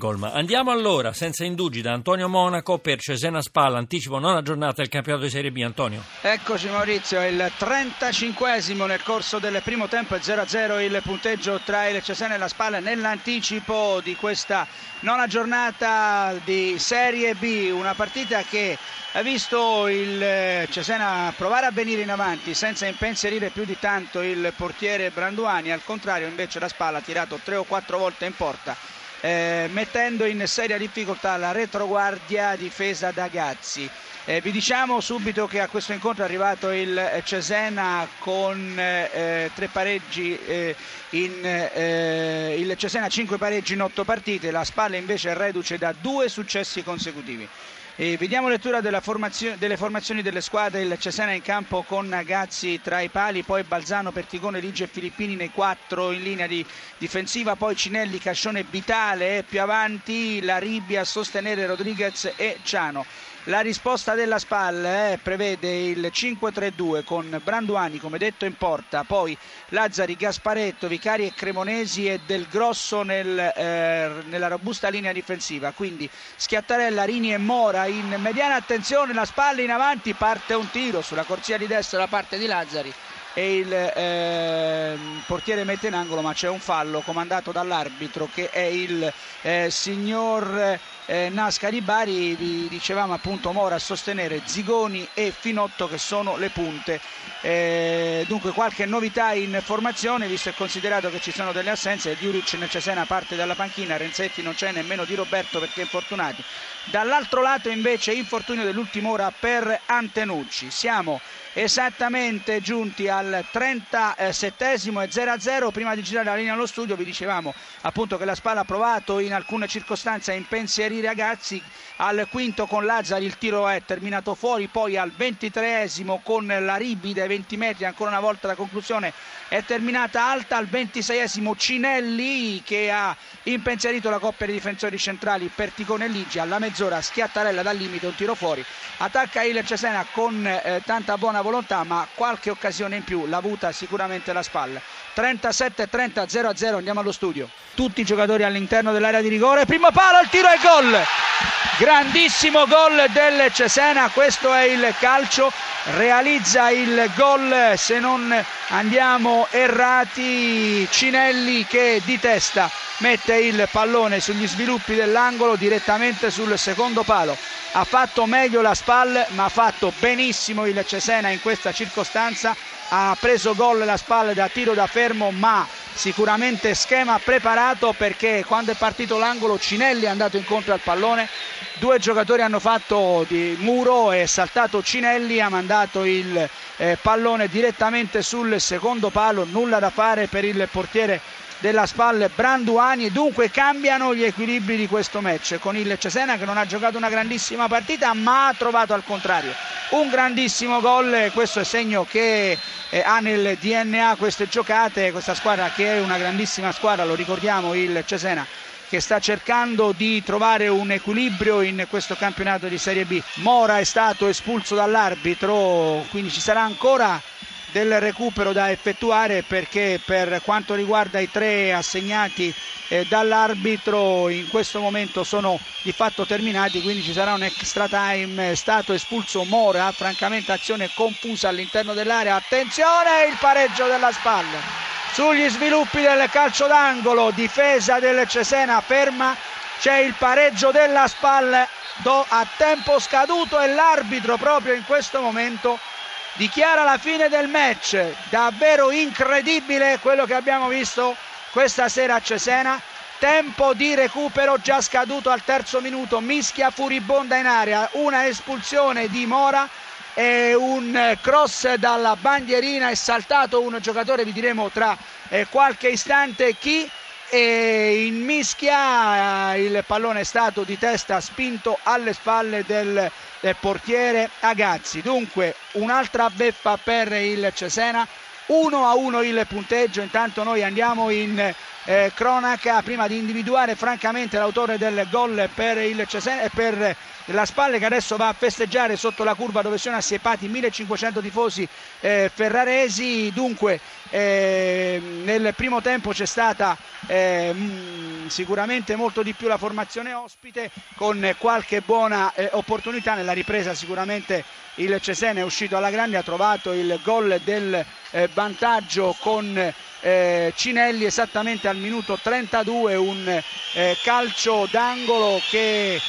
Golma. Andiamo allora, senza indugi, da Antonio Monaco per Cesena Spalla, anticipo nona giornata del campionato di Serie B. Antonio. Eccoci Maurizio, il 35esimo nel corso del primo tempo, 0-0 il punteggio tra il Cesena e la Spalla nell'anticipo di questa nona giornata di Serie B, una partita che ha visto il Cesena provare a venire in avanti senza impensierire più di tanto il portiere Branduani, al contrario invece la Spalla ha tirato tre o quattro volte in porta eh, mettendo in seria difficoltà la retroguardia difesa da Gazzi. Eh, vi diciamo subito che a questo incontro è arrivato il eh, Cesena con eh, tre pareggi, eh, in, eh, il Cesena 5 pareggi in 8 partite, la Spalla invece è reduce da due successi consecutivi. E vediamo lettura formazio- delle formazioni delle squadre, il Cesena in campo con Gazzi tra i pali, poi Balzano, Perticone, Ligi e Filippini nei quattro in linea di difensiva, poi Cinelli, Cascione, Vitale e più avanti la Ribbia a sostenere Rodriguez e Ciano. La risposta della SPAL eh, prevede il 5-3-2 con Branduani come detto in porta, poi Lazzari, Gasparetto, Vicari e Cremonesi e Del Grosso nel, eh, nella robusta linea difensiva, quindi Schiattarella, Rini e Mora in mediana attenzione, la SPAL in avanti, parte un tiro sulla corsia di destra da parte di Lazzari e il eh, portiere mette in angolo ma c'è un fallo comandato dall'arbitro che è il eh, signor eh, Nasca di Bari. Vi dicevamo appunto Mora a sostenere Zigoni e Finotto che sono le punte. Eh, dunque qualche novità in formazione visto e considerato che ci sono delle assenze. Diuric nel Cesena parte dalla panchina Renzetti non c'è nemmeno di Roberto perché infortunati dall'altro lato invece infortunio dell'ultima ora per Antenucci. Siamo esattamente giunti al 37 e 0-0 prima di girare la linea allo studio vi dicevamo appunto che la Spalla ha provato in alcune circostanze a impensierire i ragazzi. Al quinto con Lazzari il tiro è terminato fuori. Poi al 23esimo con la ribida ai 20 metri ancora una volta la conclusione è terminata alta. Al 26esimo Cinelli che ha impensierito la coppia di difensori centrali Perticone e Ligi alla mezz'ora Schiattarella dal limite un tiro fuori. Attacca il Cesena con eh, tanta buona volontà ma qualche occasione in più l'ha avuta sicuramente la spalla. 37-30 0-0 andiamo allo studio. Tutti i giocatori all'interno dell'area di rigore. Primo palo il tiro e gol grandissimo gol del Cesena questo è il calcio. Realizza il gol se non andiamo errati. Cinelli che di testa mette il pallone sugli sviluppi dell'angolo direttamente sul secondo palo. Ha fatto meglio la SPAL ma ha fatto benissimo il Cesena in questa circostanza. Ha preso gol la SPAL da tiro da fermo ma sicuramente schema preparato perché quando è partito l'angolo Cinelli è andato incontro al pallone. Due giocatori hanno fatto di muro è saltato Cinelli ha mandato il eh, pallone direttamente sul secondo palo nulla da fare per il portiere della spalle Branduani. E dunque cambiano gli equilibri di questo match. Con il Cesena che non ha giocato una grandissima partita ma ha trovato al contrario un grandissimo gol. Questo è segno che eh, ha nel DNA queste giocate. Questa squadra che è una grandissima squadra lo ricordiamo il Cesena che sta cercando di trovare un equilibrio in questo campionato di Serie B. Mora è stato espulso dall'arbitro, quindi ci sarà ancora del recupero da effettuare perché per quanto riguarda i tre assegnati eh, dall'arbitro in questo momento sono di fatto terminati quindi ci sarà un extra time. È stato espulso Mora francamente azione confusa all'interno dell'area. Attenzione il pareggio della spalla. Sugli sviluppi del calcio d'angolo difesa del Cesena ferma c'è il pareggio della spalla. A tempo scaduto e l'arbitro proprio in questo momento dichiara la fine del match. Davvero incredibile quello che abbiamo visto questa sera a Cesena. Tempo di recupero già scaduto al terzo minuto, mischia furibonda in area, una espulsione di Mora e un cross dalla bandierina è saltato un giocatore, vi diremo tra eh, qualche istante chi e in mischia eh, il pallone è stato di testa spinto alle spalle del, del portiere Agazzi. Dunque un'altra beffa per il Cesena. 1 a 1 il punteggio, intanto noi andiamo in eh, cronaca prima di individuare francamente l'autore del gol per il Cesena e per la Spalle che adesso va a festeggiare sotto la curva dove sono assiepati 1500 tifosi eh, ferraresi. Dunque eh, nel primo tempo c'è stata eh, mh, sicuramente molto di più la formazione ospite con qualche buona eh, opportunità nella ripresa sicuramente il Cesena è uscito alla grande ha trovato il gol del eh, vantaggio con eh, Cinelli esattamente al minuto 32 un eh, calcio d'angolo che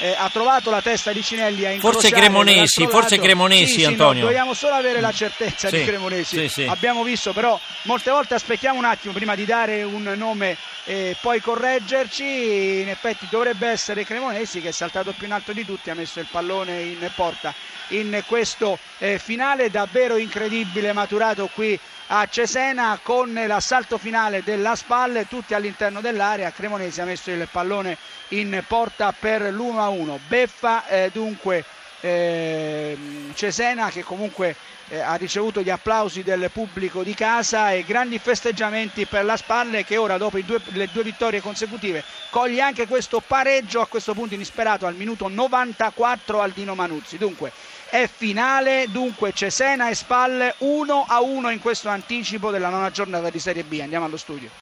eh, ha trovato la testa di Cinelli a forse Cremonesi forse Cremonesi sì, Antonio sì, no, dobbiamo solo avere la certezza sì, di Cremonesi abbiamo visto però molte volte aspettiamo un attimo prima di dare un nome e poi correggerci. In effetti dovrebbe essere Cremonesi che è saltato più in alto di tutti ha messo il pallone in porta in questo eh, finale davvero incredibile maturato qui a Cesena con l'assalto finale della Spalle tutti all'interno dell'area. Cremonesi ha messo il pallone in porta per l'1-1 beffa eh, dunque eh, Cesena che comunque eh, ha ricevuto gli applausi del pubblico di casa e grandi festeggiamenti per la Spalle che ora dopo due, le due vittorie consecutive coglie anche questo pareggio a questo punto inesperato al minuto 94 al Dino Manuzzi. Dunque è finale dunque Cesena e Spalle 1 a 1 in questo anticipo della nona giornata di Serie B. Andiamo allo studio